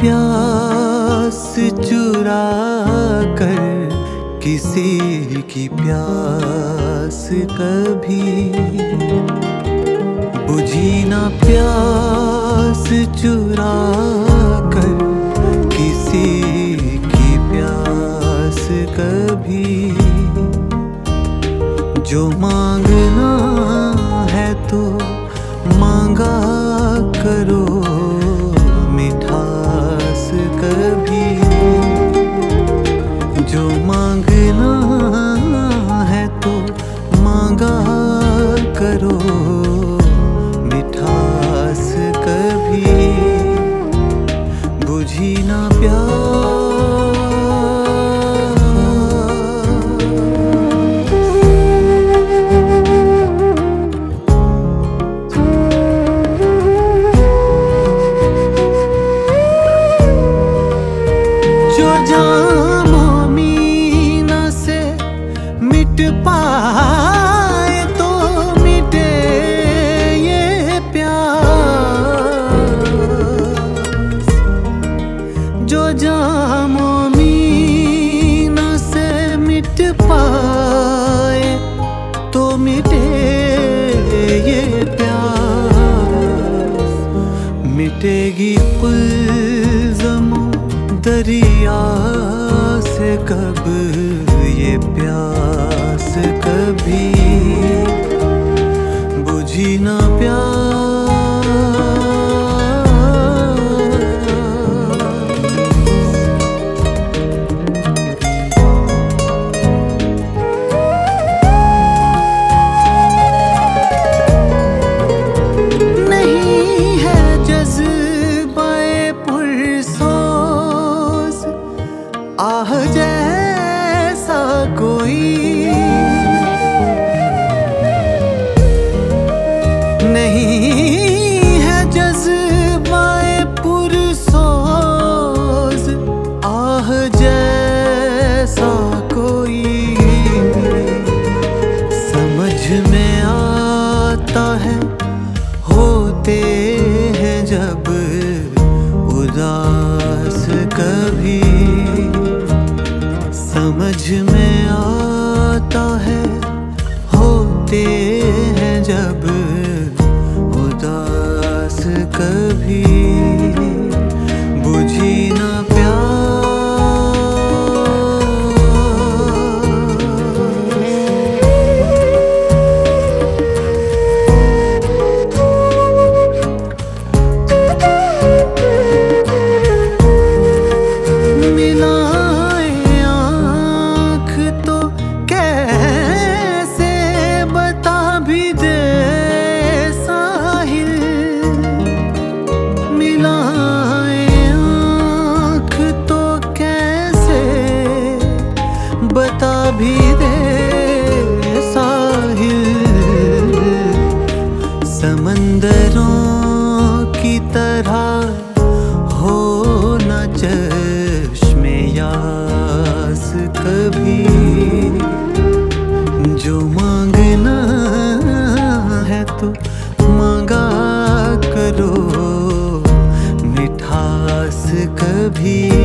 پیاس چرا کر کسی کی پیاس کبھی بجھی نہ پیاس چرا کر کسی کی پیاس کبھی جو مانگنا ہے تو مانگا کرو مانگا کرو مٹھاس کبھی بجھی نہ پیار مٹ پائے تو مٹے یہ پیار مٹے گی الزم دریا سے کب یہ پیاس کبھی بجھی نہ پیار ہے ہوتے ہیں جب اداس کبھی۔ سمجھ میں آتا ہے، ہوتے ہیں جب اداس کبھی۔ بھی دے ساحل سمندروں کی طرح ہو نہ چشم یاس کبھی جو مانگنا ہے تو مانگا کرو مٹھاس کبھی